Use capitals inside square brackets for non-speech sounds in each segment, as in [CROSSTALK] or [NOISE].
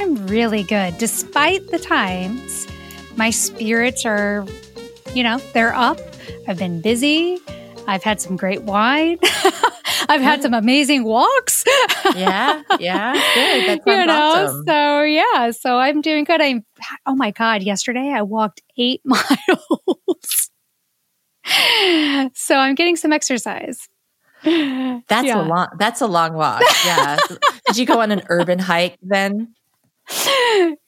I'm really good. Despite the times, my spirits are, you know, they're up. I've been busy. I've had some great wine. [LAUGHS] I've had some amazing walks. yeah, yeah, good. [LAUGHS] you know, awesome. so yeah, so I'm doing good. I'm. Oh my god! Yesterday I walked eight [LAUGHS] miles, so I'm getting some exercise. That's yeah. a long. That's a long walk. Yeah. Did you go on an urban hike then?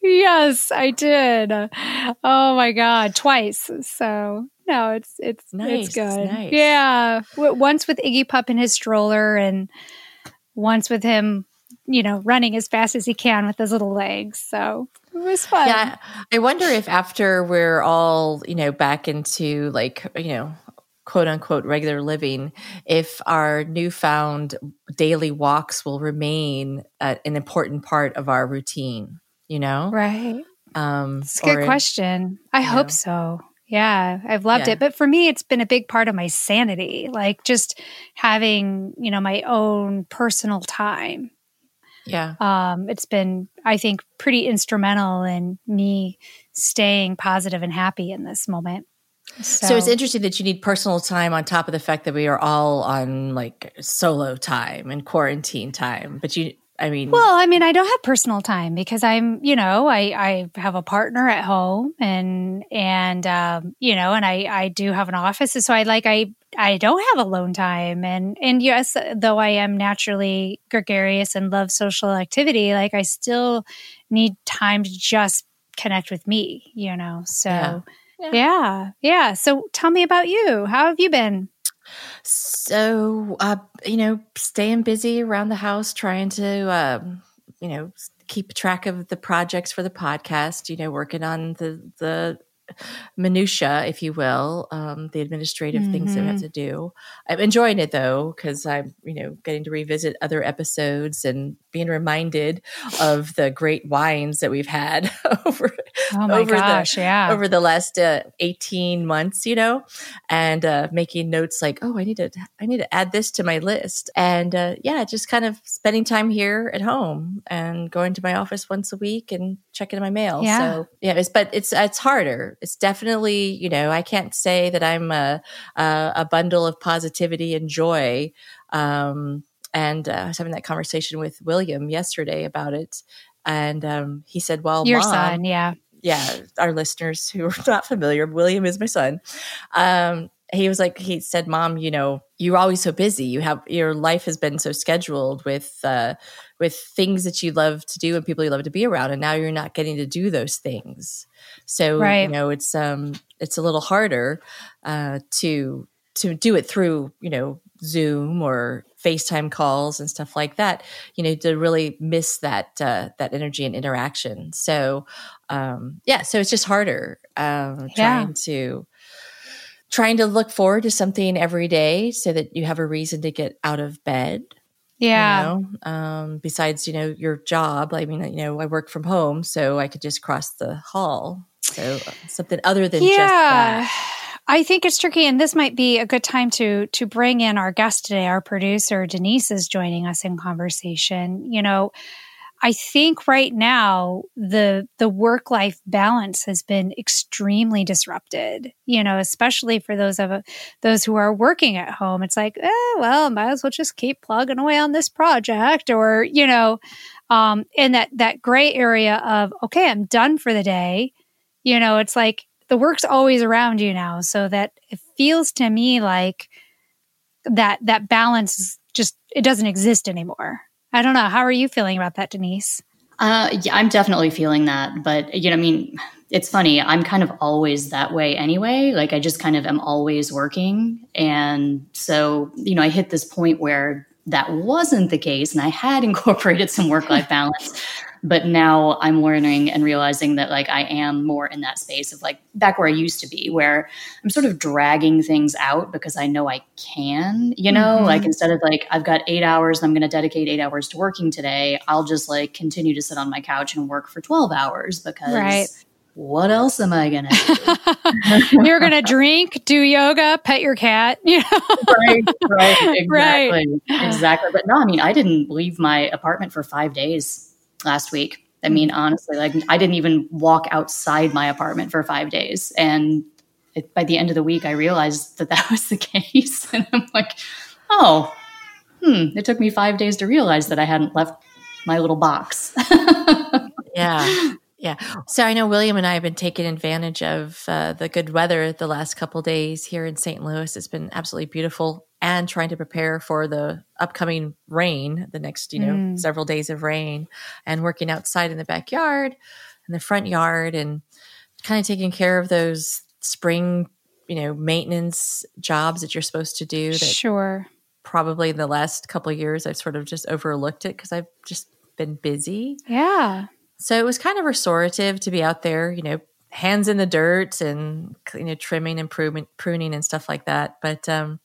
Yes, I did. Oh my god, twice. So no, it's it's nice, it's good. Nice. Yeah, once with Iggy Pup in his stroller, and once with him, you know, running as fast as he can with his little legs. So it was fun. Yeah, I wonder if after we're all you know back into like you know quote unquote regular living if our newfound daily walks will remain uh, an important part of our routine you know? Right. Um it's a good question. I hope know. so. Yeah i've loved yeah. it. But for me it's been a big part of my sanity like just having you know my own personal time. Yeah. Um it's been i think pretty instrumental in me staying positive and happy in this moment so, so, it's interesting that you need personal time on top of the fact that we are all on like solo time and quarantine time. But you, I mean, well, I mean, I don't have personal time because I'm, you know, I I have a partner at home and and um, you know, and I I do have an office, so I like I I don't have alone time and and yes, though I am naturally gregarious and love social activity, like I still need time to just connect with me, you know. So. Yeah yeah. yeah. Yeah. So tell me about you. How have you been? So, uh, you know, staying busy around the house, trying to, um, you know, keep track of the projects for the podcast, you know, working on the, the minutia, if you will, um, the administrative mm-hmm. things that I have mm-hmm. to do. I'm enjoying it though because I'm, you know, getting to revisit other episodes and being reminded of the great wines that we've had [LAUGHS] over oh my over gosh, the, yeah, over the last uh, 18 months, you know, and uh, making notes like, oh, I need to, I need to add this to my list, and uh, yeah, just kind of spending time here at home and going to my office once a week and checking my mail. Yeah. So yeah, it's but it's it's harder. It's definitely you know I can't say that I'm a a, a bundle of positivity and joy. Um, and uh, I was having that conversation with William yesterday about it, and um, he said, "Well, your mom, son, yeah, yeah." Our listeners who are [LAUGHS] not familiar, William is my son. Um, he was like, he said, "Mom, you know, you're always so busy. You have your life has been so scheduled with uh, with things that you love to do and people you love to be around, and now you're not getting to do those things. So right. you know, it's um, it's a little harder uh, to to do it through you know Zoom or FaceTime calls and stuff like that, you know, to really miss that uh, that energy and interaction. So, um, yeah, so it's just harder um, trying to trying to look forward to something every day so that you have a reason to get out of bed. Yeah. You know? um, besides, you know, your job. I mean, you know, I work from home, so I could just cross the hall. So uh, something other than yeah. just that. I think it's tricky, and this might be a good time to to bring in our guest today. Our producer Denise is joining us in conversation. You know, I think right now the the work life balance has been extremely disrupted. You know, especially for those of those who are working at home. It's like, eh, well, might as well just keep plugging away on this project, or you know, um, in that that gray area of okay, I'm done for the day. You know, it's like the work's always around you now so that it feels to me like that that balance just it doesn't exist anymore i don't know. How are you feeling about that denise? Uh, yeah, i'm definitely feeling that but you know i mean it's funny. I'm kind of always that way anyway. Like i just kind of am always working. And so you know i hit this point where that wasn't the case and i had [LAUGHS] incorporated some work life balance but now I'm learning and realizing that like I am more in that space of like back where I used to be, where I'm sort of dragging things out because I know I can, you know, mm-hmm. like instead of like I've got eight hours and I'm going to dedicate eight hours to working today, I'll just like continue to sit on my couch and work for 12 hours because. Right what else am I going to do? [LAUGHS] You're going to drink, do yoga, pet your cat. You know? right, right, [LAUGHS] exactly. Right. Exactly. But no, I mean, I didn't leave my apartment for five days last week. I mean, honestly, like I didn't even walk outside my apartment for five days. And it, by the end of the week, I realized that that [LAUGHS] was the case. [LAUGHS] And I'm like, oh, hmm, it took me five days to realize that I hadn't left my little box. [LAUGHS] yeah. Yeah. So I know William and I have been taking advantage of uh, the good weather the last couple days here in St. Louis. It's been absolutely beautiful and trying to prepare for the upcoming rain, the next, you know, mm. several days of rain and working outside in the backyard and the front yard and kind of taking care of those spring, you know, maintenance jobs that you're supposed to do. That sure. Probably in the last couple years, I've sort of just overlooked it because I've just been busy. Yeah. So it was kind of restorative to be out there, you know, hands in the dirt and you know trimming and pruning, pruning and stuff like that. But um,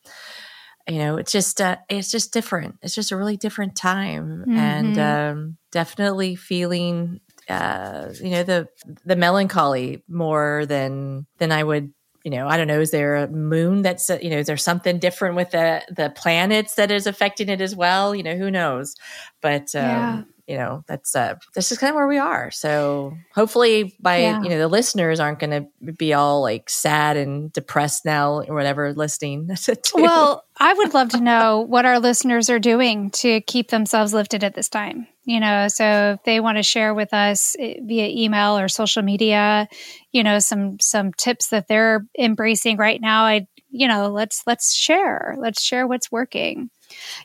you know, it's just uh, it's just different. It's just a really different time, mm-hmm. and um, definitely feeling uh, you know the the melancholy more than than I would you know, I don't know, is there a moon that's, uh, you know, is there something different with the, the planets that is affecting it as well? You know, who knows? But, um, yeah you know that's uh this is kind of where we are. So hopefully by yeah. you know the listeners aren't going to be all like sad and depressed now or whatever listening [LAUGHS] well i would love to know what our listeners are doing to keep themselves lifted at this time you know? So if they want to share with us eh, via email or social media you know some some tips that they're embracing right now i you know let's let's share. Let's share what's working.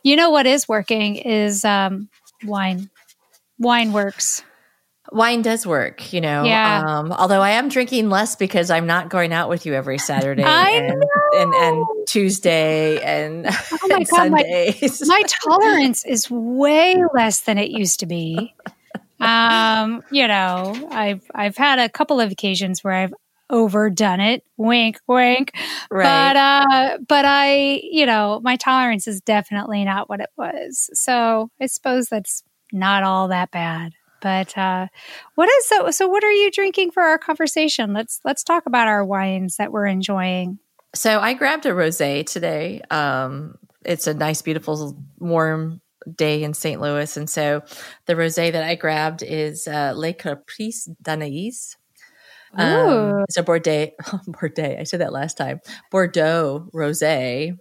You know what is working is um wine wine works. Wine does work, you know. Yeah. Um, although I am drinking less because I'm not going out with you every Saturday and, and, and Tuesday and, oh my [LAUGHS] and God, Sundays. My, my tolerance is way less than it used to be. Um, you know, I've I've had a couple of occasions where I've overdone it. Wink, wink. Right. But uh, but I, you know, my tolerance is definitely not what it was. So I suppose that's not all that bad. But uh, what is so? So, what are you drinking for our conversation? Let's let's talk about our wines that we're enjoying. So, I grabbed a rosé today. Um, it's a nice, beautiful, warm day in St. Louis, and so the rosé that I grabbed is uh, Les Caprices d'Anaïs. Um, it's a Bordeaux, [LAUGHS] Bordeaux. I said that last time. Bordeaux rosé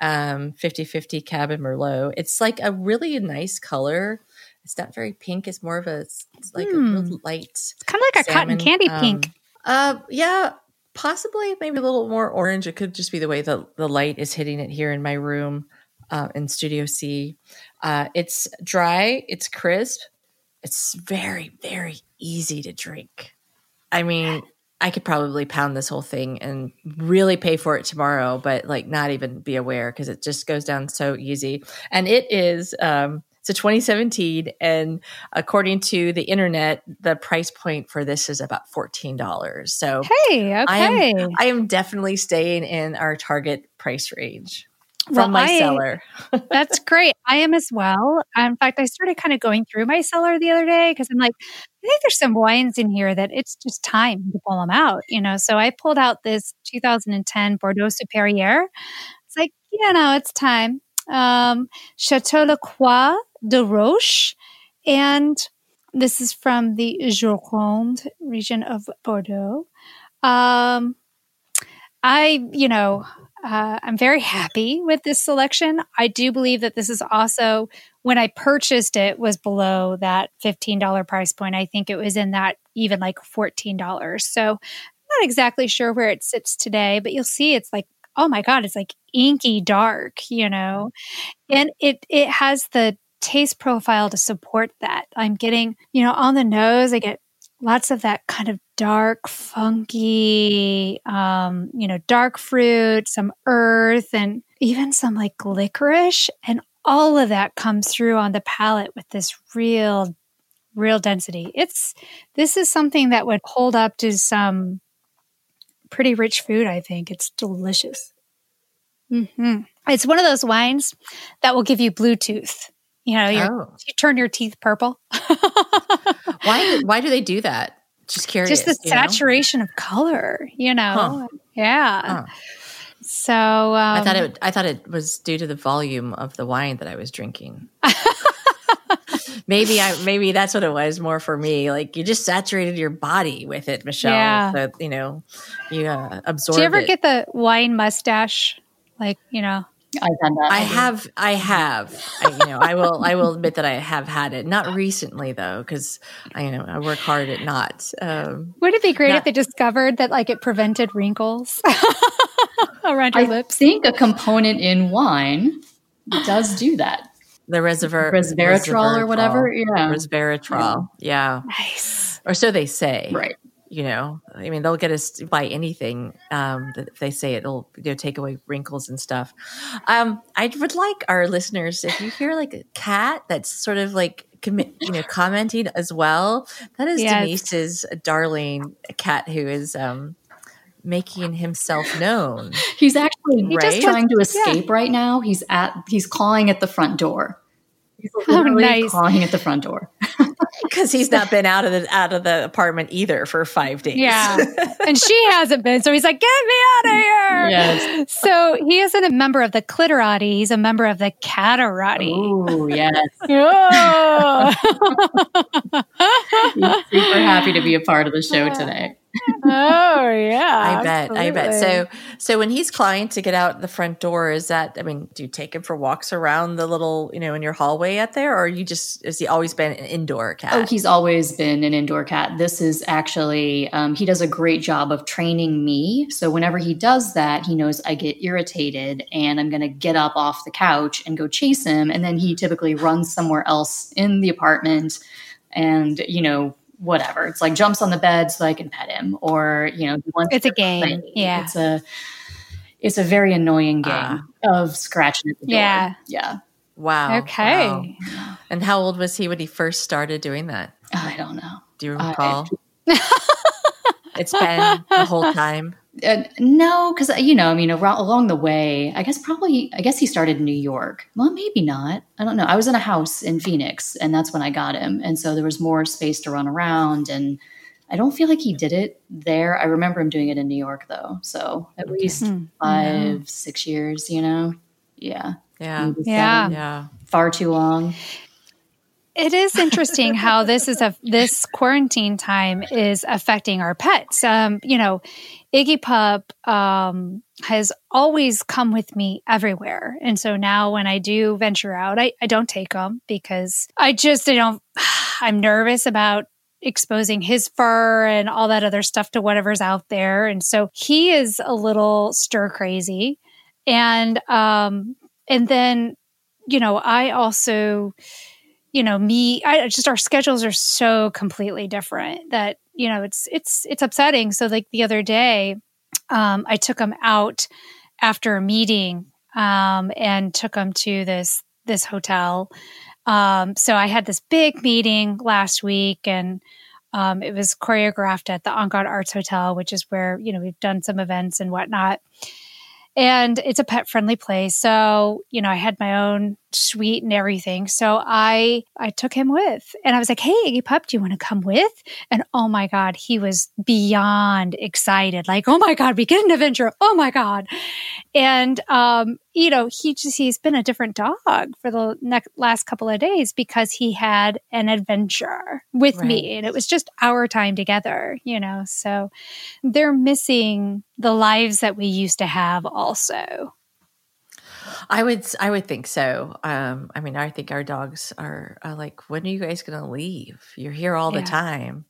um 50 50 Cab Merlot. It's like a really nice color. It's not very pink. It's more of a it's like hmm. a light. It's kind of like salmon. a cotton candy um, pink. Uh, yeah, possibly maybe a little more orange. It could just be the way the the light is hitting it here in my room uh, in Studio C. Uh, it's dry. It's crisp. It's very very easy to drink. I mean, I could probably pound this whole thing and really pay for it tomorrow, but like not even be aware because it just goes down so easy. And it is, um, a 2017, and according to the internet, the price point for this is about $14. So, hey, okay. I am, I am definitely staying in our target price range from well, my I, cellar. [LAUGHS] that's great. I am as well. In fact, I started kind of going through my cellar the other day because I'm like, I think there's some wines in here that it's just time to pull them out, you know. So I pulled out this 2010 Bordeaux Supérieur. It's like, you know, it's time. Um, Chateau La Croix de Roche, and this is from the Gironde region of Bordeaux. Um, I, you know, uh, I'm very happy with this selection. I do believe that this is also when I purchased it was below that $15 price point. I think it was in that even like $14. So I'm not exactly sure where it sits today, but you'll see it's like oh my god, it's like inky dark, you know. And it it has the taste profile to support that. I'm getting, you know, on the nose, I get lots of that kind of dark, funky, um, you know, dark fruit, some earth, and even some like licorice. And all of that comes through on the palate with this real real density. It's this is something that would hold up to some pretty rich food. I think it's delicious. Mm-hmm. It's one of those wines that will give you Bluetooth. You know, oh. you turn your teeth purple. [LAUGHS] why? Why do they do that? Just curious. Just the saturation know? of color. You know. Huh. Yeah. Huh. So um, I thought it. I thought it was due to the volume of the wine that I was drinking. [LAUGHS] maybe I maybe that's what it was more for me. Like you just saturated your body with it, Michelle. Yeah. So, you know, you uh, absorb. Do you ever it. get the wine mustache? Like you know. I've done that. I have. I have. I, you know, I will. I will admit that I have had it. Not recently though, because I you know I work hard at not. Um, Would it be great not, if they discovered that like it prevented wrinkles [LAUGHS] around your I lips? I think a component in wine does do that. The reservoir, resveratrol or whatever. Yeah, resveratrol. Yeah. yeah. Nice. Or so they say. Right you know i mean they'll get us to buy anything um, if they say it'll you know take away wrinkles and stuff um, i would like our listeners if you hear like a cat that's sort of like commi- you know commenting as well that is yes. denise's darling cat who is um, making himself known he's actually right? trying to escape yeah. right now he's at he's clawing at the front door he's oh, nice. clawing at the front door [LAUGHS] because he's not been out of the out of the apartment either for five days. Yeah, [LAUGHS] and she hasn't been. So he's like, "Get me out of here!" Yes. So he isn't a member of the Clitorati. He's a member of the Catarati. Oh yes. [LAUGHS] oh. super happy to be a part of the show today oh [LAUGHS] yeah i bet absolutely. i bet. So so when he's clawing to get out the front door is that i mean do you take him for walks around the little you know in your hallway out there or you just has he always been an indoor cat? Oh he's always been an indoor cat. This is actually um, he does a great job of training me. So whenever he does that he knows i get irritated and i'm going to get up off the couch and go chase him. And then he typically runs somewhere else in the apartment and you know whatever. It's like jumps on the bed so I can pet him, or you know, wants. It's a game. Play. Yeah, it's a it's a very annoying game uh, of scratching at the door. Yeah, yeah. Wow. Okay. Wow. And how old was he when he first started doing that? I don't know. Do you recall? [LAUGHS] it's been the whole time. Uh, no, because you know, I mean, around, along the way, I guess probably, I guess he started in New York. Well, maybe not. I don't know. I was in a house in Phoenix, and that's when I got him, and so there was more space to run around. And I don't feel like he did it there. I remember him doing it in New York, though. So at least mm-hmm. five, yeah. six years. You know, yeah, yeah, yeah, yeah. Far too long. It is interesting how this is a this quarantine time is affecting our pets. Um, you know, Iggy Pup um, has always come with me everywhere, and so now when I do venture out, I, I don't take him because I just I don't. [SIGHS] I'm nervous about exposing his fur and all that other stuff to whatever's out there, and so he is a little stir crazy, and um, and then you know I also you know me i just our schedules are so completely different that you know it's it's it's upsetting. So like the other day um, i took him out after a meeting um, and took him to this this hotel. Um, so i had this big meeting last week and um, it was choreographed at the Angad Arts Hotel, which is where you know we've done some events and whatnot. And it's a pet friendly place. So, you know, I had my own suite and everything. So I I took him with and I was like, Hey Iggy Pup, do you want to come with? And oh my God, he was beyond excited. Like, oh my God, we get an adventure. Oh my God. And um, you know, he just he's been a different dog for the next last couple of days because he had an adventure with right. me and it was just our time together, you know. So they're missing the lives that we used to have also. I would I would think so. Um, I mean, I think our dogs are, are like, when are you guys going to leave? You're here all yeah. the time,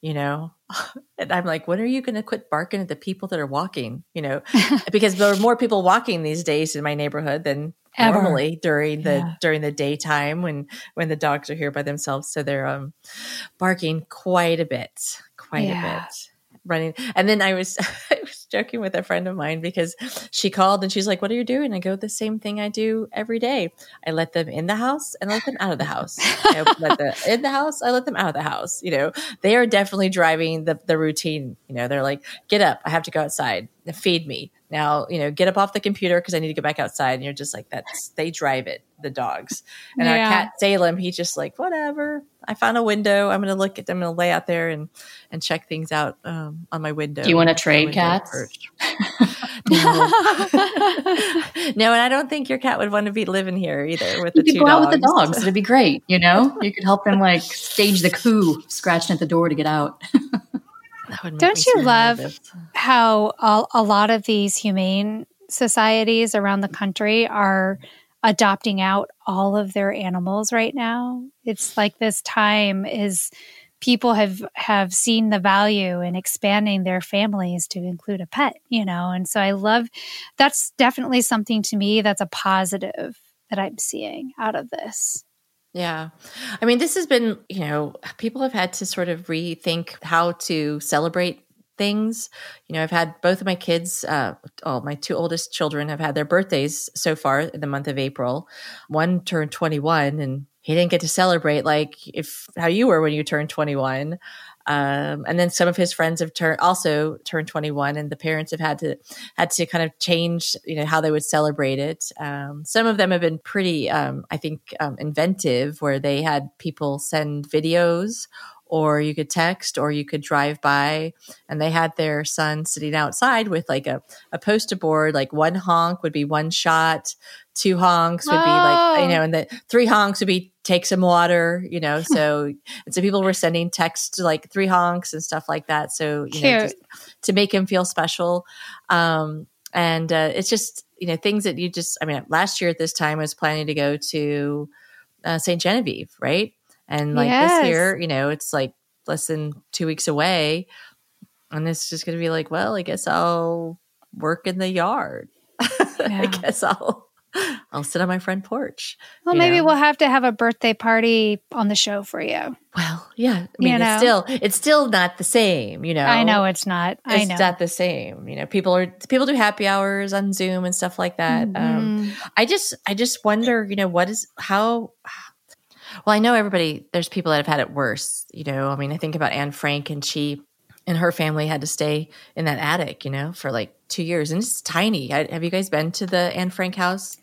you know. [LAUGHS] And I'm like, when are you going to quit barking at the people that are walking? You know, [LAUGHS] because there are more people walking these days in my neighborhood than Ever. normally during the yeah. during the daytime when when the dogs are here by themselves. So they're um barking quite a bit, quite yeah. a bit, running. And then I was, [LAUGHS] I was joking with a friend of mine because she called and she's like, "What are you doing?" I go, "The same thing I do every day. I let them in the house and I let them out of the house. I [LAUGHS] let them in the house. I let them out of the house. You know, they are definitely driving the the routine. You know, they're like, "Get up! I have to go outside. Feed me." Now you know get up off the computer because i need to go back outside and you're just like that's they drive it the dogs. And yeah. our cat salem he's just like whatever. I found a window. I'm gonna look at i'm gonna lay out there and and check things out um, on my window. Do you want to trade cats? [LAUGHS] no. [LAUGHS] no and i don't think your cat would want to be living here either with you the two go dogs. out with the dogs. it'd be great you know? [LAUGHS] You could help them like stage the coup scratching at the door to get out don't you love how a, a lot of these humane societies around the country are adopting out all of their animals right now? It's like this time is people have have seen the value in expanding their families to include a pet, you know. And so I love that's definitely something to me that's a positive that I'm seeing out of this. Yeah. I mean, this has been, you know, people have had to sort of rethink how to celebrate things. You know, I've had both of my kids, uh, oh, my two oldest children have had their birthdays so far in the month of April. One turned 21 and he didn't get to celebrate like if how you were when you turned 21. Um, and then some of his friends have turned also turned 21 and the parents have had to had to kind of change you know how they would celebrate it. Um, some of them have been pretty um, i think um, inventive where they had people send videos or you could text or you could drive by and they had their son sitting outside with like a, a poster board like one honk would be one shot two honks would oh. be like you know and the three honks would be take some water you know so and so people were sending texts like three honks and stuff like that so you Cute. know to make him feel special um and uh, it's just you know things that you just i mean last year at this time i was planning to go to uh, st genevieve right and like yes. this year, you know, it's like less than two weeks away. And it's just going to be like, well, I guess I'll work in the yard. [LAUGHS] Yeah. I guess I'll I'll sit on my front porch. Well, maybe know? we'll have to have a birthday party on the show for you. Well, yeah. I mean, you know? it's still it's still not the same, you know. I know it's not. I it's know. not the same. You know, people are people do happy hours on Zoom and stuff like that. Um, mm-hmm. Um, I just I just wonder, you know, what is how well, I know everybody, there's people that have had it worse. You know, I mean, I think about Anne Frank and she and her family had to stay in that attic, you know, for like two years. And it's tiny. I, have you guys been to the Anne Frank house?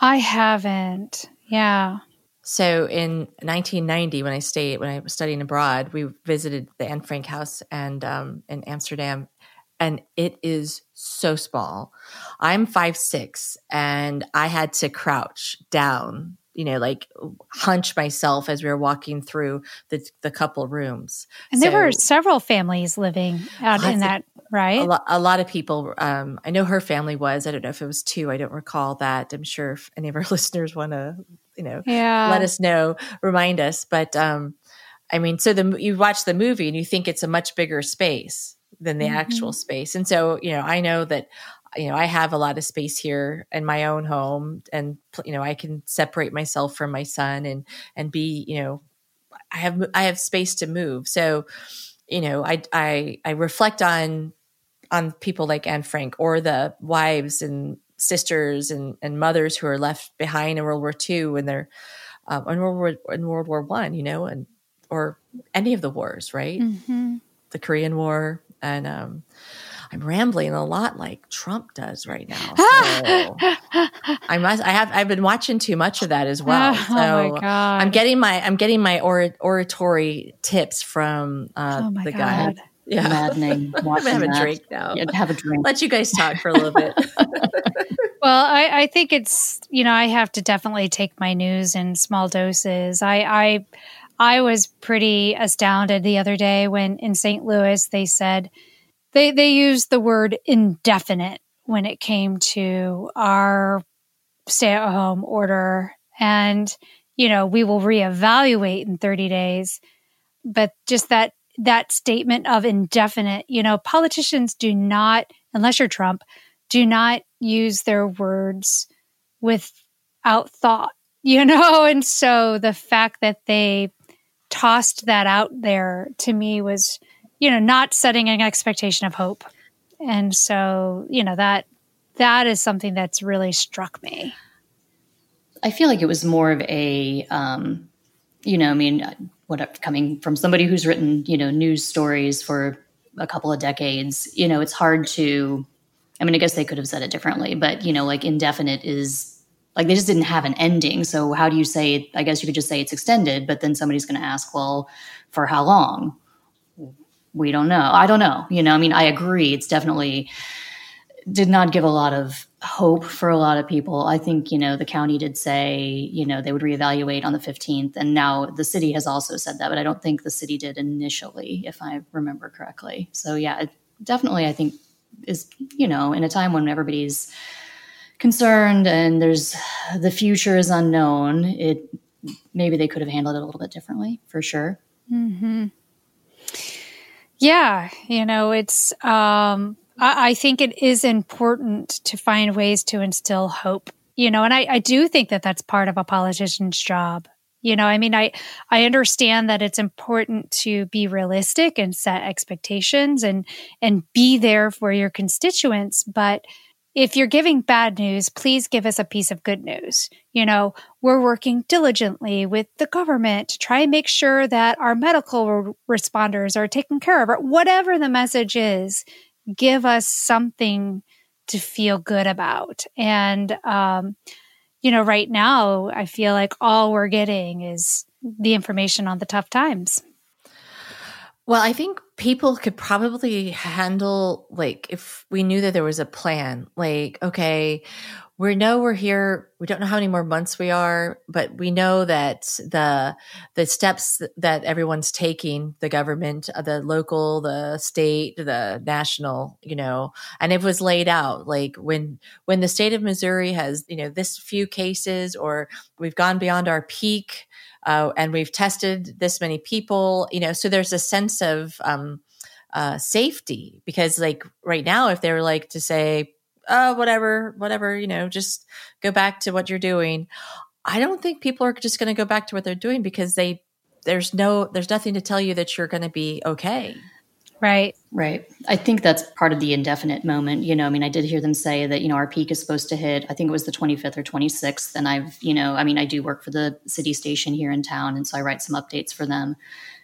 I haven't. Yeah. So in 1990, when I stayed, when I was studying abroad, we visited the Anne Frank house and um, in Amsterdam, and it is so small. I'm five six, and I had to crouch down you know, like hunch myself as we were walking through the the couple rooms. And so, there were several families living out in that, right? A, lo- a lot of people. Um, I know her family was. I don't know if it was two. I don't recall that. I'm sure if any of our [LAUGHS] listeners want to, you know, yeah. let us know, remind us. But um, I mean, so the you watch the movie and you think it's a much bigger space than the mm-hmm. actual space. And so, you know, I know that you know, I have a lot of space here in my own home and, you know, I can separate myself from my son and, and be, you know, I have, I have space to move. So, you know, I, I, I reflect on, on people like Anne Frank or the wives and sisters and, and mothers who are left behind in World War II and they're, um, in World War, in World War One, you know, and, or any of the wars, right? Mm-hmm. The Korean War and, um, I'm rambling a lot like Trump does right now. [LAUGHS] So I must I have I've been watching too much of that as [LAUGHS] well. So oh I'm getting my I'm getting my or, oratory tips from uh, oh the God. guy. Yeah. Maddening. [LAUGHS] I'm gonna have that. a drink now. Yeah, have a drink. Let you guys talk for a little bit. well, I, I think it's you know, I have to definitely take my news in small doses. I I I was pretty astounded the other day when in St. Louis they said they they used the word indefinite when it came to our stay at home order. And you know we will reevaluate in 30 days. But just that that statement of indefinite you know politicians do not unless you're trump do not use their words without thought [LAUGHS] you know? And so the fact that they tossed that out there to me was you know, not setting an expectation of hope And so, you know, that that is something that's really struck me. I feel like it was more of a, um, you know, I mean, what coming from somebody who's written, you know, news stories for a couple of decades, you know, it's hard to. I mean, I guess they could have said it differently, but you know, like indefinite is like they just didn't have an ending. So how do you say? I guess you could just say it's extended, but then somebody's going to ask, well, for how long? We don't know. I don't know. You know, I mean, I agree. It's definitely did not give a lot of hope for a lot of people. I think, you know, the county did say, you know, they would reevaluate on the 15th. And now the city has also said that, but I don't think the city did initially, if I remember correctly. So, yeah, definitely, I think is, you know, in a time when everybody's concerned and there's the future is unknown, it maybe they could have handled it a little bit differently for sure. Mm-hmm. Yeah, you know, it's um I, I think it is important to find ways to instill hope, you know, and I, I do think that that's part of a politician's job. You know, I mean, I I understand that it's important to be realistic and set expectations and and be there for your constituents, but if you're giving bad news, please give us a piece of good news. You know, we're working diligently with the government to try and make sure that our medical re- responders are taken care of, or whatever the message is give us something to feel good about. And, um, you know, right now, I feel like all we're getting is the information on the tough times. Well, I think people could probably handle, like, if we knew that there was a plan, like, okay, we know we're here we don't know how many more months we are but we know that the the steps that everyone's taking the government uh, the local the state the national you know and it was laid out like when when the state of missouri has you know this few cases or we've gone beyond our peak uh, and we've tested this many people you know so there's a sense of um, uh, safety because like right now if they were like to say uh, whatever, whatever, you know, just go back to what you're doing. I don't think people are just going to go back to what they're doing because they, there's no, there's nothing to tell you that you're going to be okay. Right. Right. I think that's part of the indefinite moment. You know, I mean, I did hear them say that, you know, our peak is supposed to hit, I think it was the 25th or 26th. And I've, you know, I mean, I do work for the city station here in town. And so I write some updates for them.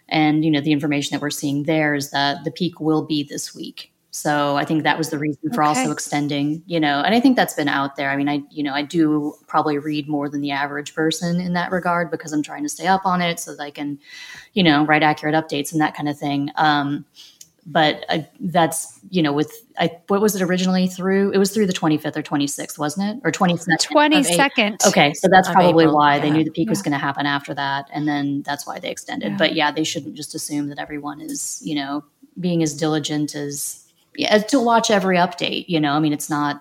And, you know, the information that we're seeing there is that the peak will be this week. So I think that was the reason for okay. also extending, you know, and I think that's been out there. I mean, I, you know, I do probably read more than the average person in that regard because I'm trying to stay up on it so that I can, you know, write accurate updates and that kind of thing. Um, but uh, that's, you know, with, I, what was it originally through? It was through the 25th or 26th, wasn't it? Or 22nd? 22nd. Okay. So that's probably April, why yeah. they knew the peak yeah. was going to happen after that. And then that's why they extended. Yeah. But yeah, they shouldn't just assume that everyone is, you know, being as diligent as yeah, to watch every update. You know, I mean, it's not.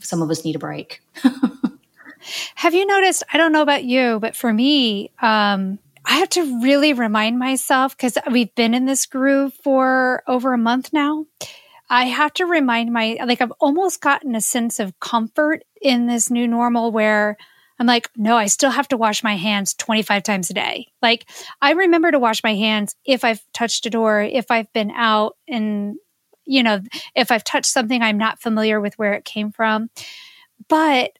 Some of us need a break. [LAUGHS] have you noticed? I don't know about you, but for me, um, I have to really remind myself because we've been in this groove for over a month now. I have to remind my like I've almost gotten a sense of comfort in this new normal where I'm like, no, I still have to wash my hands 25 times a day. Like I remember to wash my hands if I've touched a door, if I've been out and you know, if I've touched something, I'm not familiar with where it came from. But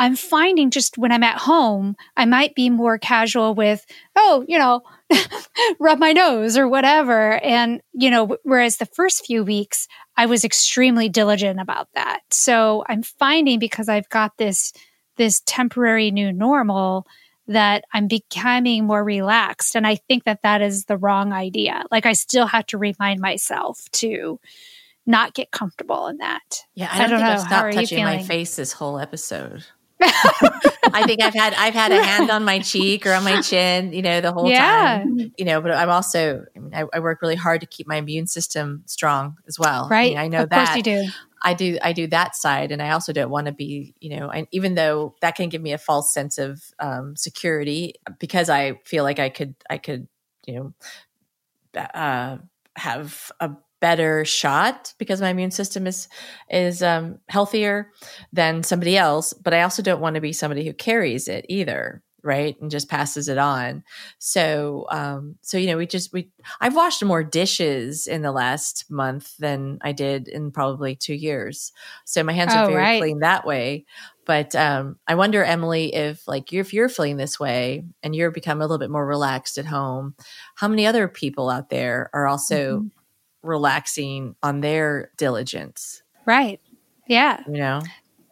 I'm finding just when I'm at home, I might be more casual with, oh, you know, [LAUGHS] rub my nose or whatever. And, you know, whereas the first few weeks, I was extremely diligent about that. So I'm finding because I've got this, this temporary new normal that I'm becoming more relaxed. And I think that that is the wrong idea. Like I still have to remind myself to not get comfortable in that. Yeah, I don't, I don't think know. I've stopped touching my face this whole episode. I think I've had I've had a [LAUGHS] hand on my cheek or on my chin, you know, the whole yeah. time. You know, but I'm also I mean I, I, work really hard to keep my immune system strong as well. Right. I, mean, I know of that. Course you do. I do I do that side, and I also don't want to be, you know, and even though that can give me a false sense of um, security because I feel like I could I could, you know, uh, have a better shot because my immune system is is um, healthier than somebody else but i also don't want to be somebody who carries it either right and just passes it on so um so you know we just we i've washed more dishes in the last month than i did in probably two years so my hands are Oh, very right. clean that way but um i wonder emily if like you if you're feeling this way and you're becoming a little bit more relaxed at home how many other people out there are also Mhm. Relaxing on their diligence Right. Yeah. you know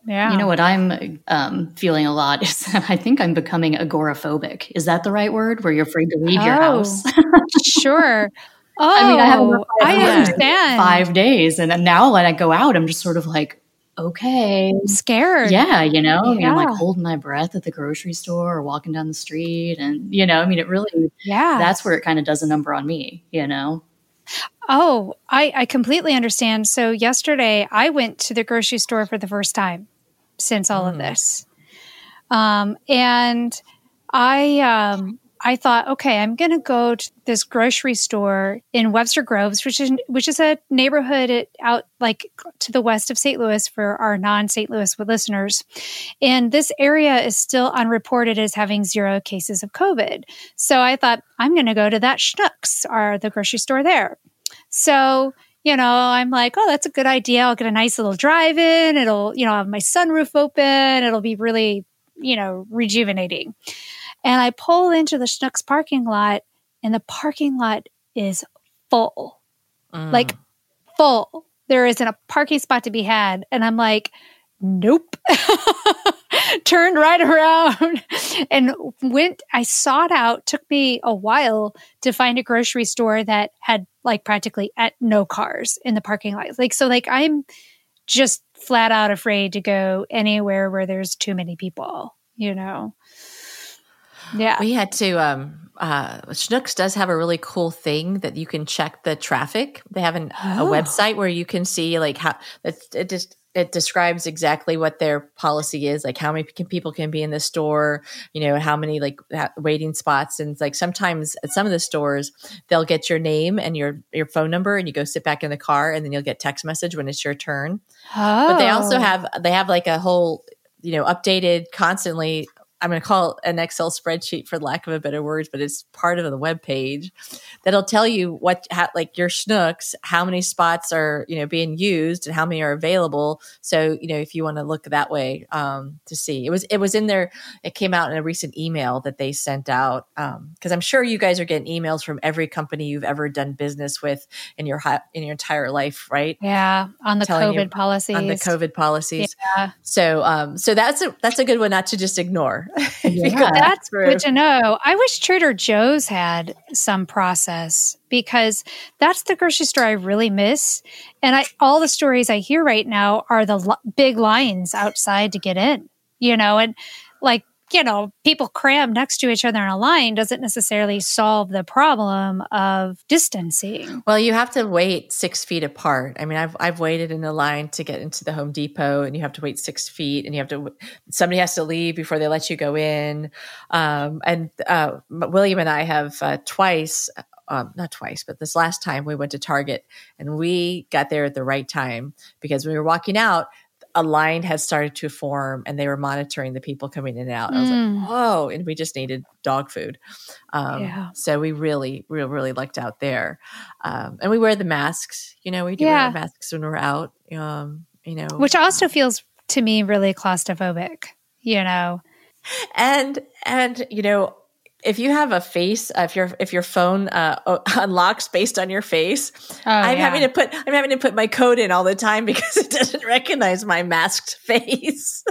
Yeah. You know what I'm um, feeling a lot is that [LAUGHS] I think I'm becoming agoraphobic. Is that the right word? Where you're afraid to leave your Oh. house? [LAUGHS] sure. Oh, I mean, I haven't I understand. five days, and now when I go out, I'm just sort of like, okay, I'm Scared. yeah, you know. I mean, I'm like holding my breath at the grocery store or walking down the street, and you know, I mean, it really Yeah. that's where it kind of does a number on me, you know. Oh, I, I completely understand. So yesterday I went to the grocery store for the first time since all of Mm. this. Um, and I um I thought, okay, I'm gonna go to this grocery store in Webster Groves, which is which is a neighborhood out like to the west of St. Louis for our non St. Louis listeners. And this area is still unreported as having zero cases of COVID. So I thought I'm gonna go to that Schnucks or the grocery store there. So, you know, I'm like, oh, that's a good idea. I'll get a nice little drive in. It'll, you know, have my sunroof open. It'll be really, you know, rejuvenating. And I pull into the Schnucks parking lot, and the parking lot is full, Mm. like full. There isn't a parking spot to be had. And I'm like, nope. [LAUGHS] Turned right around [LAUGHS] and went, I sought out, took me a while to find a grocery store that had like practically at no cars in the parking lot. Like, so like I'm just flat out afraid to go anywhere where there's too many people, you know? Yeah. We had to. Um, uh, Schnucks does have a really cool thing that you can check the traffic. They have an, a Oh. website where you can see like how it, it just it describes exactly what their policy is, like how many can, people can be in the store, you know, how many like ha- waiting spots, and like sometimes at some of the stores they'll get your name and your your phone number, and you go sit back in the car, and then you'll get text message when it's your turn. Oh. But they also have they have like a whole you know updated constantly. I'm going to call it an Excel spreadsheet for lack of a better word, but it's part of the web page that'll tell you what how, like your Schnucks, how many spots are you know being used and how many are available. So you know if you want to look that way um, to see it was it was in there. It came out in a recent email that they sent out because I'm sure you guys are getting emails from every company you've ever done business with in your in your entire life, right? Yeah. On the Telling COVID policies. on the COVID policies. Yeah. So, um, so that's a that's a good one not to just ignore. If [LAUGHS] Yeah. go That's through. good to know. I wish Trader Joe's had some process because that's the grocery store I really miss. And I, all the stories I hear right now are the li- big lines outside to get in, you know, and like, you know, people crammed next to each other in a line doesn't necessarily solve the problem of distancing. Well, you have to wait six feet apart. I mean, I've I've waited in a line to get into the Home Depot, and you have to wait six feet, and you have to somebody has to leave before they let you go in. Um, and uh, William and I have uh, twice. Um, not twice, but this last time we went to Target and we got there at the right time because we were walking out, a line had started to form and they were monitoring the people coming in and out. I was Mm. like, oh, and we just needed dog food. Um, Yeah. So we really, really, really lucked out there. Um, and we wear the masks. You know, we do wear Yeah. our masks when we're out. Um, you know, Which also feels to me really claustrophobic, you know. and and you know, if you have a face, uh, if your if your phone uh, [LAUGHS] unlocks based on your face, Oh, I'm yeah. having to put I'm having to put my code in all the time [LAUGHS] because it doesn't recognize my masked [LAUGHS] face.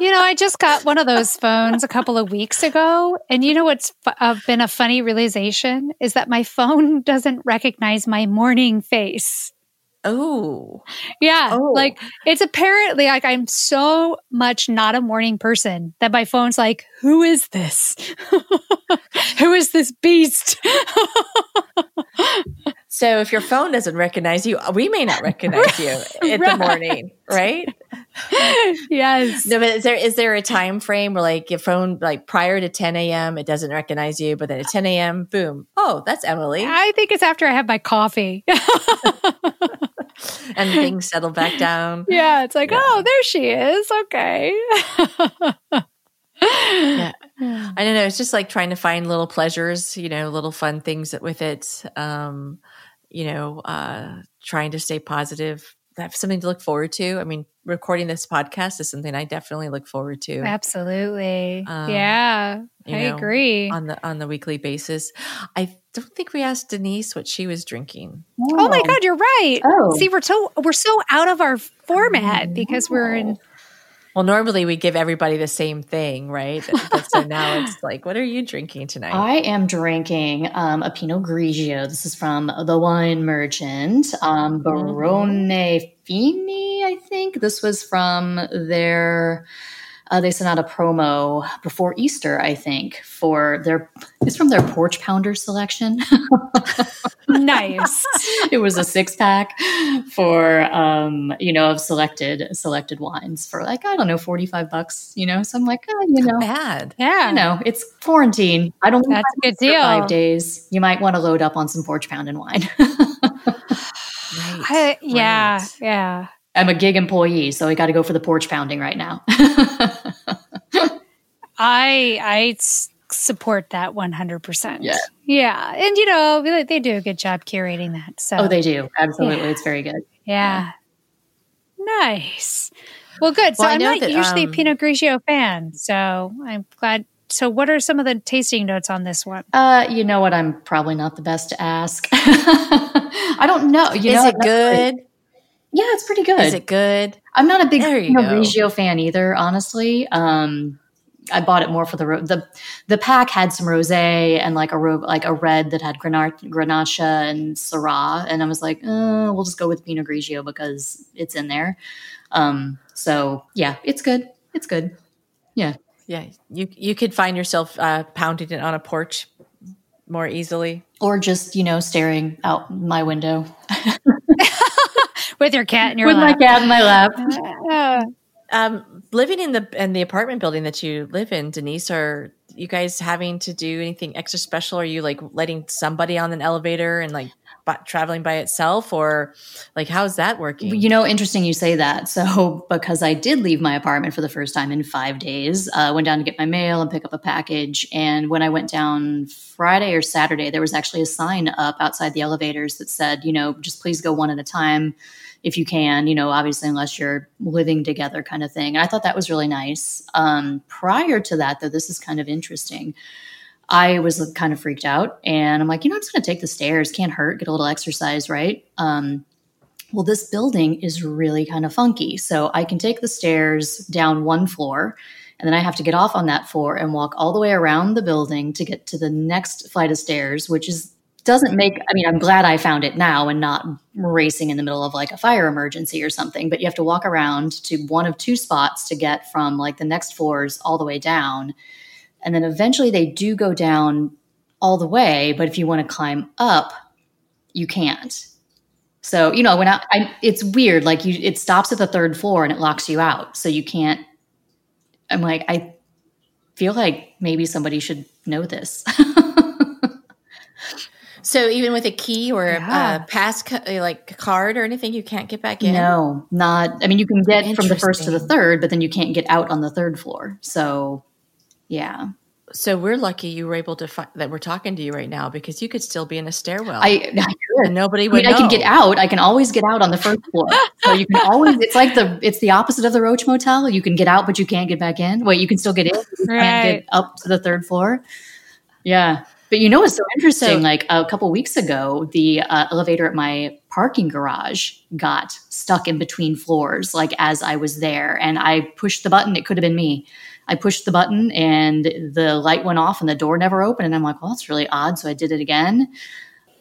You know, I just got one of those phones a couple of weeks ago. And you know what's uh, been a funny realization is that my phone doesn't recognize my morning face. Oh, Yeah. Oh. Like it's apparently like I'm so much not a morning person that my phone's like, who is this? [LAUGHS] who is this beast? [LAUGHS] so if your phone doesn't recognize you, we may not recognize you [LAUGHS] in the morning, right? yes. No, but is there is there a time frame where like your phone like prior to 10 a.m. it doesn't recognize you, but then at 10 a.m. boom, oh that's Emily, I think it's after I have my coffee. [LAUGHS] and things settle back down. yeah. It's like, Yeah. oh, there she is. Okay. Yeah. [LAUGHS] I don't know. It's just like trying to find little pleasures, you know, little fun things with it. Um, you know, uh, trying to stay positive, have something to look forward to. I mean, recording this podcast is something I definitely look forward to. Absolutely. Um, yeah, I know, agree. On the on the weekly basis. I don't think we asked Denise what she was drinking. Oh, oh my god, you're right. Oh. See, we're so we're so out of our format because we're in well, normally we give everybody the same thing, right? [LAUGHS] But so now it's like, what are you drinking tonight? I am drinking um, a Pinot Grigio. This is from the wine merchant, um, mm-hmm. Barone. Fini, I think. This was from their uh, they sent out a promo before Easter, I think, for their it's from their porch pounder selection. [LAUGHS] nice. it was a six pack for um, you know, of selected selected wines for like, I don't know, 45 bucks, you know. So I'm like, oh, you know, bad. Yeah. You know, it's quarantine. I don't That's a good deal. Five days. You might want to load up on some porch pounding wine. [SIGHS] [LAUGHS] right. I, yeah, right. yeah. I'm a gig employee, so I got to go for the porch pounding right now. [LAUGHS] I I support that 100%. Yeah. Yeah. And you know, they do a good job curating that. So Oh, they do. Absolutely. Yeah. It's very good. Yeah. yeah. Nice. Well, good. So well, I'm not that, usually um, a Pinot Grigio fan, so I'm glad so what are some of the tasting notes on this one? Uh, you know what? I'm probably not the best to ask. [LAUGHS] I don't know. You Is know, it good? Yeah, it's pretty good. Is it good? I'm not a big Grigio fan either, honestly. Um, I bought it more for the the the pack had some rosé and like a ro- like a red that had Grenache and Syrah, and I was like, uh, we'll just go with Pinot Grigio because it's in there. Um, so yeah, it's good. It's good. Yeah, yeah. You you could find yourself uh, pounding it on a porch more easily, or just you know staring out my window. [LAUGHS] with your cat in your with lap. my cat in my lap. [LAUGHS] Um, living in the in the apartment building that you live in, Denise, are you guys having to do anything extra special? Are you like letting somebody on an elevator and like traveling by itself, or like how's that working? You know, interesting you say that. So [LAUGHS] because I did leave my apartment for the first time in five days, uh, went down to get my mail and pick up a package, and when I went down Friday or Saturday, there was actually a sign up outside the elevators that said, you know, just please go one at a time if you can, you know, obviously, unless you're living together, kind of thing. And I thought that was really nice. Um, prior to that, though, this is kind of interesting. I was kind of freaked out and I'm like, you know, I'm just going to take the stairs. Can't hurt, get a little exercise, right? Um, well, this building is really kind of funky. So I can take the stairs down one floor and then I have to get off on that floor and walk all the way around the building to get to the next flight of stairs, which is doesn't make i mean i'm glad i found it now and not racing in the middle of like a fire emergency or something but you have to walk around to one of two spots to get from like the next floors all the way down. And then eventually they do go down all the way but if you want to climb up you can't. So you know when I, I it's weird like you it stops at the third floor and it locks you out so you can't i'm like i feel like maybe somebody should know this [LAUGHS] So even with a key or yeah. a pass uh, like card or anything, you can't get back in. No, not. I mean, you can get from the first to the third, but then you can't get out on the third floor. So, yeah. So we're lucky you were able to fi- that we're talking to you right now because you could still be in a stairwell. I, [LAUGHS] I nobody would. I, mean, I can get out. I can always get out on the first floor. so you can always. It's like the. It's the opposite of the Roach Motel. You can get out, but you can't get back in. Wait, you can still get in. You right. can't get up to the third floor. Yeah. But you know what's so interesting? So, like a couple weeks ago, the uh, elevator at my parking garage got stuck in between floors, like as I was there, and I pushed the button. It could have been me. I pushed the button and the light went off and the door never opened. And I'm like, well, that's really odd. So I did it again.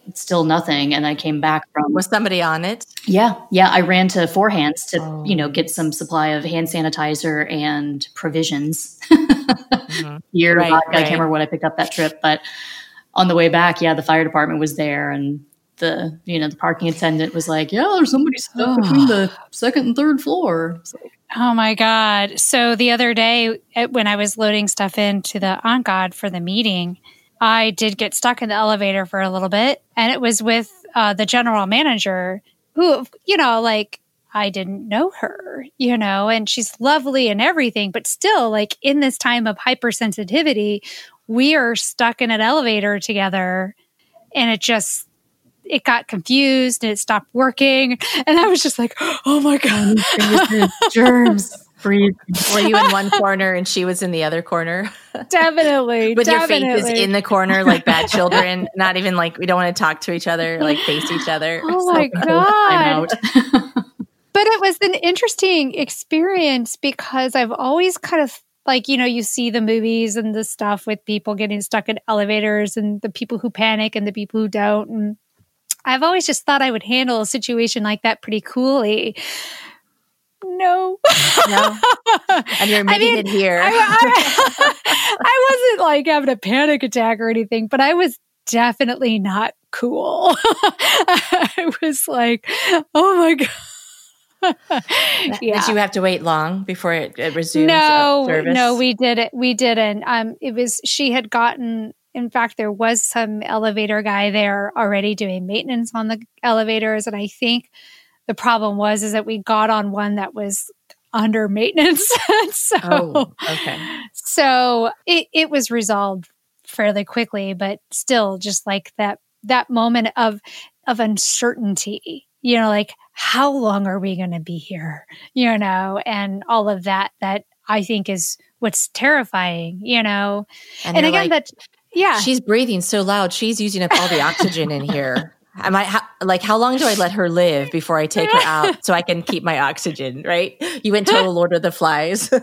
It's still nothing. And I came back from. Was somebody on it? Yeah. Yeah. I ran to Four Hands to, oh. you know, get some supply of hand sanitizer and provisions. [LAUGHS] mm-hmm. Here, right, I can't remember what I picked up that trip, but on the way back, yeah, the fire department was there and the you know the parking attendant was like, "Yeah, there's somebody stuck [SIGHS] between the second and third floor." Like, oh my god! So the other day when I was loading stuff into the Angad for the meeting, I did get stuck in the elevator for a little bit, and it was with uh, the general manager, who you know, like I didn't know her, you know, and she's lovely and everything, but still, like in this time of hypersensitivity, we are stuck in an elevator together and it just it got confused and it stopped working [LAUGHS] and i was just like oh my god [LAUGHS] germs Breathe. Were you in one corner and she was in the other corner? [LAUGHS] Definitely. With definitely. your faces in the corner like bad children, not even like we don't want to talk to each other, like face each other. Oh my god. but it was an interesting experience because I've always kind of like you know you see the movies and the stuff with people getting stuck in elevators and the people who panic and the people who don't and I've always just thought I would handle a situation like that pretty coolly no. no. [LAUGHS] And you're making I mean, it here. I, I, [LAUGHS] [LAUGHS] I, wasn't like having a panic attack or anything, but I was definitely not cool. I was like, oh my God. Yeah. Did you have to wait long before it, it resumed? No, no, we did it. We didn't. Um, it was she had gotten. In fact, there was some elevator guy there already doing maintenance on the elevators, and I think the problem was is that we got on one that was under maintenance. [LAUGHS] so, oh, okay. So it, it was resolved fairly quickly, but still just like that that moment of of uncertainty, you know, like how long are we going to be here? You know, and all of that that I think is what's terrifying, you know. And, and again like, that yeah. She's breathing so loud. She's using up all the oxygen in here. Am I ha- like how long do I let her live before I take her out so I can keep my oxygen? Right? You went total Lord of the Flies. [LAUGHS]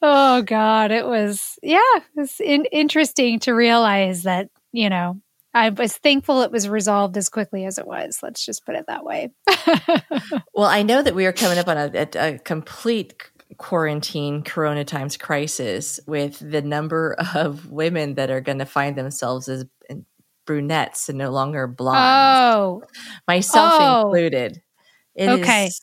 oh God, it was yeah, it's in- interesting to realize that you know I was thankful it was resolved as quickly as it was. Let's just put it that way. [LAUGHS] well, I know that we are coming up on a, a, a complete quarantine corona times crisis with the number of women that are going to find themselves as brunettes and no longer blondes. Oh, myself oh. included. It okay. Is-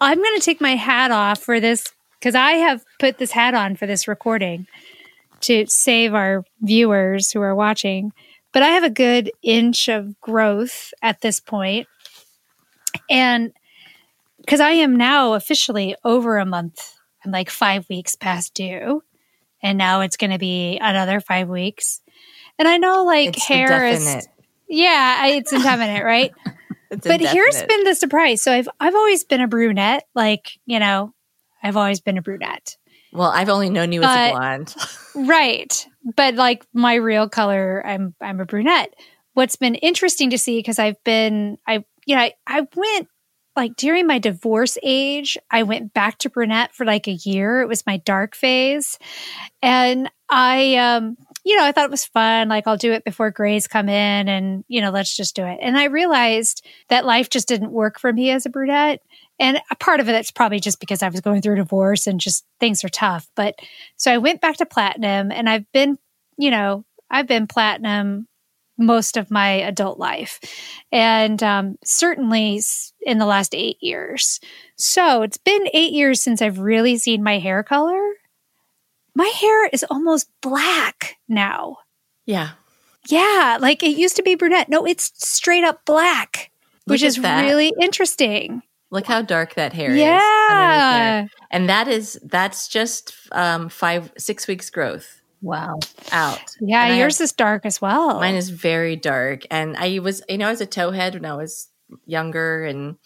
I'm going to take my hat off for this because I have put this hat on for this recording to save our viewers who are watching. But I have a good inch of growth at this point. And because I am now officially over a month, I'm like five weeks past due. And now it's going to be another five weeks. And I know like it's hair is yeah, it's indefinite, right? [LAUGHS] it's but indefinite. here's been the surprise. So I've I've always been a brunette, like you know, I've always been a brunette. Well, I've only known you as a blonde, [LAUGHS] right? But like my real color, I'm I'm a brunette. What's been interesting to see because I've been I you know I, I went like during my divorce age, I went back to brunette for like a year. It was my dark phase. And I um you know, I thought it was fun. Like, I'll do it before grays come in and, you know, let's just do it. And I realized that life just didn't work for me as a brunette. And a part of it, it's probably just because I was going through a divorce and just things are tough. But so I went back to platinum and I've been, you know, I've been platinum most of my adult life and um, certainly in the last eight years. So it's been eight years since I've really seen my hair color my hair is almost black now. Yeah. Yeah. Like it used to be brunette. No, it's straight up black, Look which is that. really interesting. Look how dark that hair yeah. is. Yeah. And that is, that's just um, five, six weeks growth. Wow. Out. Yeah. And yours have, is dark as well. Mine is very dark. And I was, you know, I was a towhead when I was younger and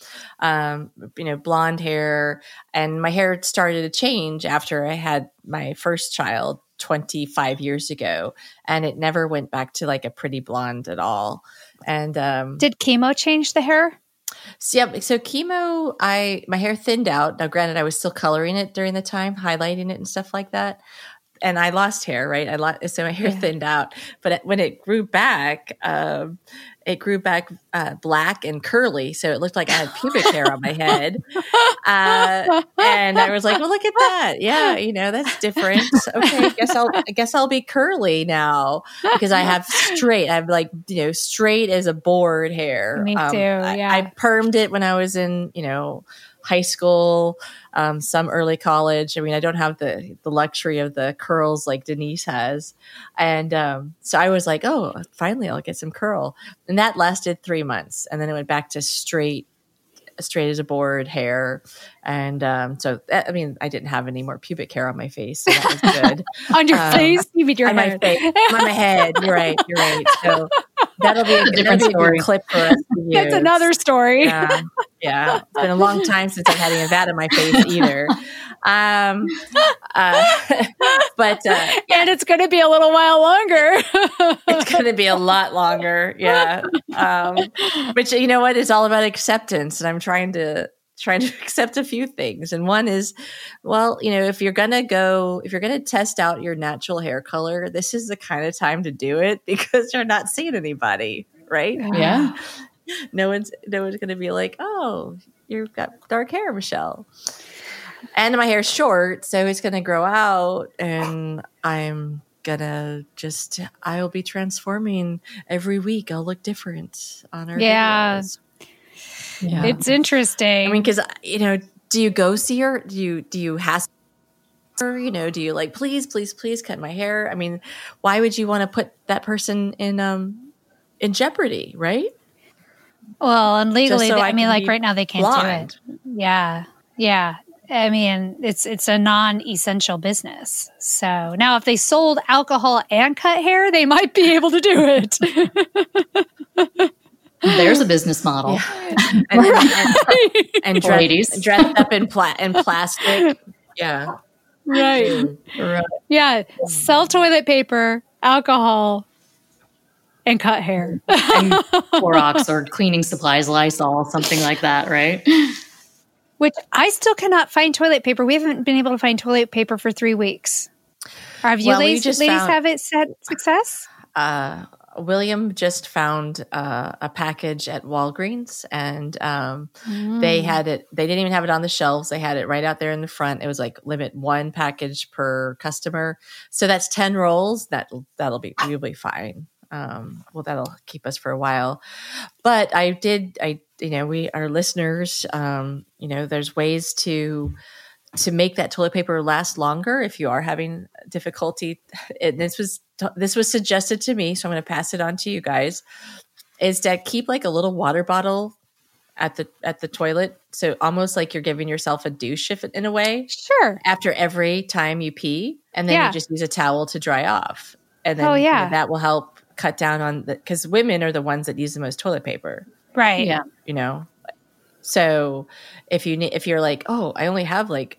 um, you know blonde hair and my hair started to change after i had my first child 25 years ago and it never went back to like a pretty blonde at all and um, did chemo change the hair so, yeah, so chemo, I my hair thinned out. Now, granted, I was still coloring it during the time, highlighting it and stuff like that and I lost hair, right? I lost, so my hair yeah. thinned out. But when it grew back, um, it grew back uh, black and curly, so it looked like I had pubic hair on my head. Uh, [LAUGHS] and I was like, "Well, look at that! Yeah, you know, that's different. Okay, I guess I'll, I guess I'll be curly now because I have straight. I have like you know straight as a board hair. Me um, too. Yeah, I, I permed it when I was in you know high school, um, some early college. I mean, I don't have the the luxury of the curls like Denise has, and um, so I was like, oh, finally, I'll get some curl, and that lasted three months, and then it went back to straight straight as a board hair, and um, so that, I mean, I didn't have any more pubic hair on my face, so that was good. [LAUGHS] on your um, face, you mean your on head? my face, on my head. You're right. You're right. So that'll be a, different story. clip for us. [LAUGHS] That's another story. Yeah, yeah. It's been a long time since I've had any of that on my face [LAUGHS] either. Um, uh, [LAUGHS] but uh, and it's going to be a little while longer. it's going to be a lot longer. Yeah. Um, but you know what? It's all about acceptance, and I'm trying to trying [LAUGHS] to accept a few things. And one is, well, you know, if you're going to go, if you're going to test out your natural hair color, this is the kind of time to do it [LAUGHS] because you're not seeing anybody, right? Yeah. [LAUGHS] No one's no one's going to be like, "Oh, you've got dark hair, Michelle." And my hair's short, so it's going to grow out and I'm gonna just I'll be transforming every week. I'll look different on our yeah. videos. Yeah. It's interesting. I mean, because you know, do you go see her? Do you do you hassle her? You know, do you like please, please, please cut my hair? I mean, why would you want to put that person in um in jeopardy, right? Well, and legally, so I, I mean, like right now, they can't blind. do it. Yeah, yeah. I mean, it's it's a non-essential business. So now, if they sold alcohol and cut hair, they might be able to do it. [LAUGHS] There's a business model. Yeah. [LAUGHS] [LAUGHS] And, and, and, dress, dressed up in, pla- in plastic. Yeah. Right. right. Yeah. Sell toilet paper, alcohol, and cut hair. and [LAUGHS] Clorox or cleaning supplies, Lysol, something like that, right? Which I still cannot find toilet paper. We haven't been able to find toilet paper for three weeks. Have you well, ladies, ladies found, have it set success? Uh, William just found uh, a package at Walgreens, and um, mm. they had it. They didn't even have it on the shelves. They had it right out there in the front. It was like limit one package per customer. So that's ten rolls. That that'll be you'll be fine. Um, well, that'll keep us for a while. But I did. I you know we our listeners. Um, you know, there's ways to to make that toilet paper last longer if you are having difficulty. And this was this was suggested to me so i'm going to pass it on to you guys is to keep like a little water bottle at the at the toilet. So almost like you're giving yourself a douche if in a way. Sure. After every time you pee and then yeah. you just use a towel to dry off. And then oh, yeah. You know, that will help cut down on the because women are the ones that use the most toilet paper. Right. Yeah. You know so if you if you're like, oh, I only have like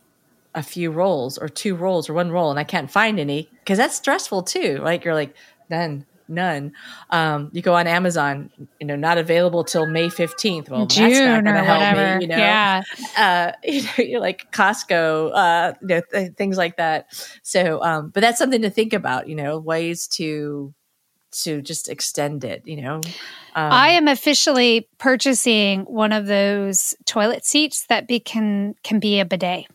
a few rolls or two rolls or one roll and I can't find any because that's stressful too. Like you're like none, none. Um, you go on Amazon, you know, not available till May 15th. Well, June that's not or whatever. Me, you know? Yeah. Uh, [LAUGHS] you know, you're like Costco, uh, you know, th- things like that. So, um, but that's something to think about, you know, ways to to just extend it, you know. Um, I am officially purchasing one of those toilet seats that be, can can be a bidet.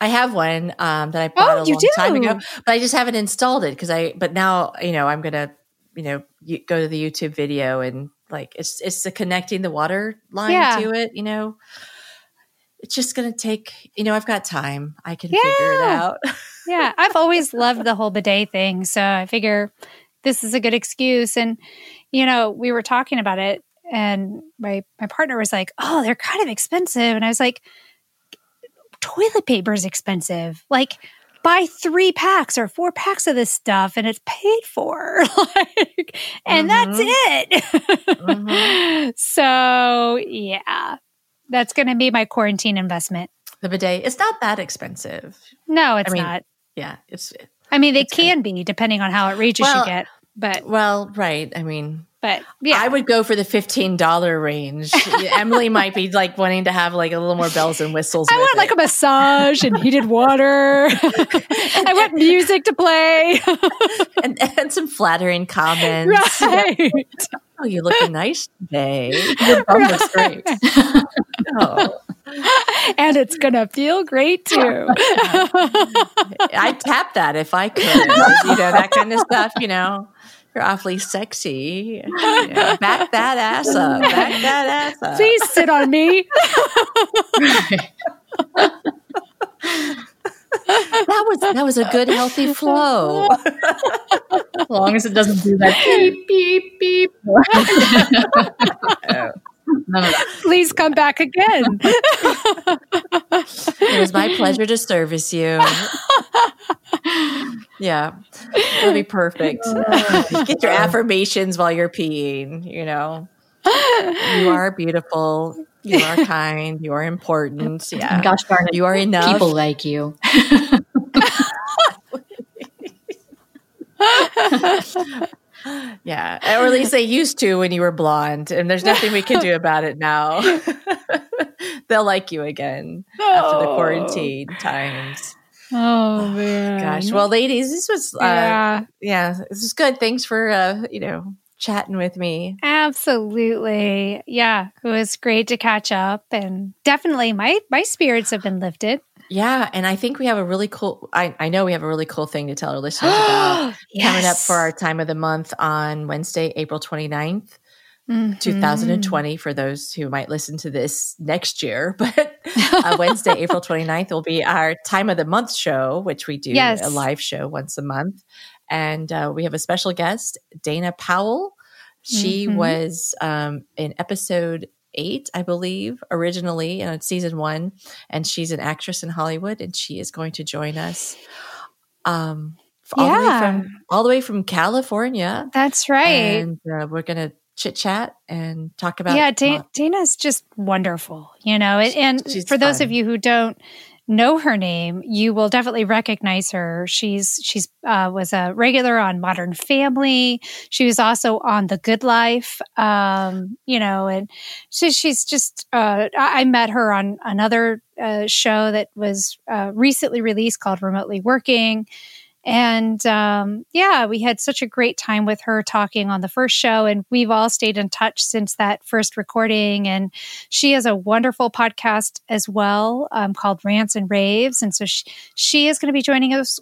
I have one um, that I bought oh, a long do? time ago, but I just haven't installed it because I. But now you know I'm gonna you know go to the YouTube video and like it's it's the connecting the water line yeah. to it. You know, it's just gonna take. You know, I've got time. I can yeah. figure it out. [LAUGHS] yeah, I've always loved the whole bidet thing, so I figure this is a good excuse. And, you know, we were talking about it and my, my partner was like, oh, they're kind of expensive. And I was like, toilet paper is expensive. Like, buy three packs or four packs of this stuff and it's paid for [LAUGHS] like and mm-hmm. that's it mm-hmm. [LAUGHS] so yeah that's going to be my quarantine investment the bidet it's not that expensive no it's I mean, not yeah it's I mean, they can good. be depending on how outrageous well, you get. But well, right. I mean, but yeah, I would go for the fifteen dollar range. [LAUGHS] Emily might be like wanting to have like a little more bells and whistles. I want it. like a massage and heated water. [LAUGHS] I want music to play and, and some flattering comments. Right. Oh, you're looking nice today. [LAUGHS] Your bum right. looks great. oh. And it's gonna feel great too. I'd tap that if I could. You know, that kind of stuff, you know. You're awfully sexy. You [LAUGHS] know, back that ass up. Back that ass up. Please sit on me [LAUGHS] that was that was a good healthy flow. as long as it doesn't do that beep beep beep. [LAUGHS] Oh. None of that. Please come back again. [LAUGHS] it was my pleasure to service you. yeah, it'll be perfect. Get your affirmations while you're peeing. You know, you are beautiful. You are kind. You are important. Yeah. Gosh darn it. You are enough. People like you. [LAUGHS] yeah. Or at least they used to when you were blonde. And there's nothing we can do [LAUGHS] about it now. [LAUGHS] They'll like you again after the quarantine times. Oh [SIGHS] man. Gosh. Well, ladies, this was uh, yeah. yeah, this was good. Thanks for uh, you know, chatting with me. Absolutely. Yeah, it was great to catch up and definitely my my spirits have been lifted. Yeah, and I think we have a really cool I, I know we have a really cool thing to tell our listeners about [GASPS] yes. coming up for our time of the month on Wednesday, April 29th. Mm-hmm. 2020 for those who might listen to this next year. [LAUGHS] But uh, Wednesday, April [LAUGHS] 29th will be our time of the month show, which we do yes. a live show once a month. And uh, we have a special guest, Dana Powell. She mm-hmm. was um, in episode eight, I believe, originally in season one. And she's an actress in Hollywood, and she is going to join us. Um, all yeah. the way from all the way from California. That's right. And uh, we're gonna chit chat and talk about. Yeah, Dana's just wonderful, you know. And, and for fun. those of you who don't know her name, you will definitely recognize her. She's she's uh, was a regular on Modern Family. She was also on The Good Life. Um, you know, and she, she's just. Uh, I met her on another uh, show that was uh, recently released called Remotely Working. And um, yeah, we had such a great time with her talking on the first show, and we've all stayed in touch since that first recording. And she has a wonderful podcast as well um, called Rants and Raves, and so she, she is going to be joining us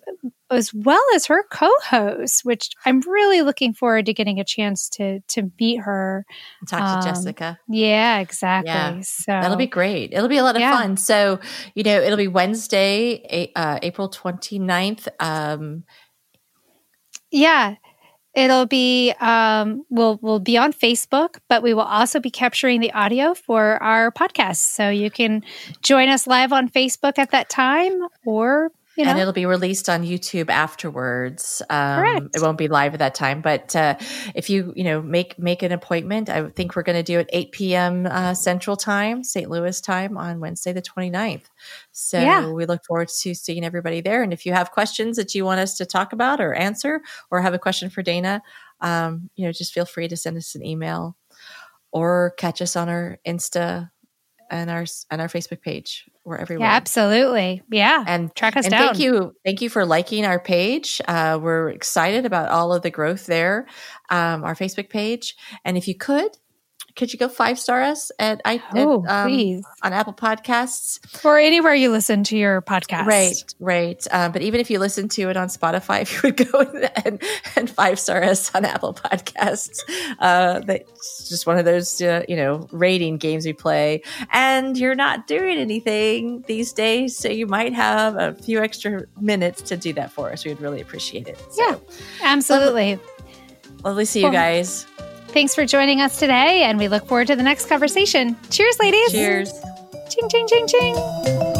as well as her co-host, which I'm really looking forward to getting a chance to to meet her. Talk to um, Jessica. Yeah, exactly. Yeah, so that'll be great. It'll be a lot of yeah. fun. So, you know, it'll be Wednesday, uh, April 29th. Um, yeah. It'll be um, we'll we'll be on Facebook, but we will also be capturing the audio for our podcast. So you can join us live on Facebook at that time, or you know? And it'll be released on YouTube afterwards. Um, Correct. It won't be live at that time, but uh, if you you know make make an appointment, I think we're going to do it 8 p.m. Uh, Central Time, St. Louis time on Wednesday the 29th. So yeah. we look forward to seeing everybody there. And if you have questions that you want us to talk about or answer, or have a question for Dana, um, you know, just feel free to send us an email or catch us on our Insta and our and our Facebook page. We're everywhere. Yeah, absolutely. Yeah, and track us and down. Thank you, thank you for liking our page. Uh, we're excited about all of the growth there, um, our Facebook page. And if you could could you go five star us at I oh, at, um, please on Apple Podcasts or anywhere you listen to your podcast? Right, right. Um, but even if you listen to it on Spotify, [LAUGHS] if you would go and, and five star us on Apple Podcasts, uh, that's just one of those uh, you know rating games we play. And you're not doing anything these days, so you might have a few extra minutes to do that for us. We'd really appreciate it. So, yeah, absolutely. Lovely, lovely see you guys. Thanks for joining us today, and we look forward to the next conversation. Cheers, ladies. Cheers. Ching, ching, ching, ching.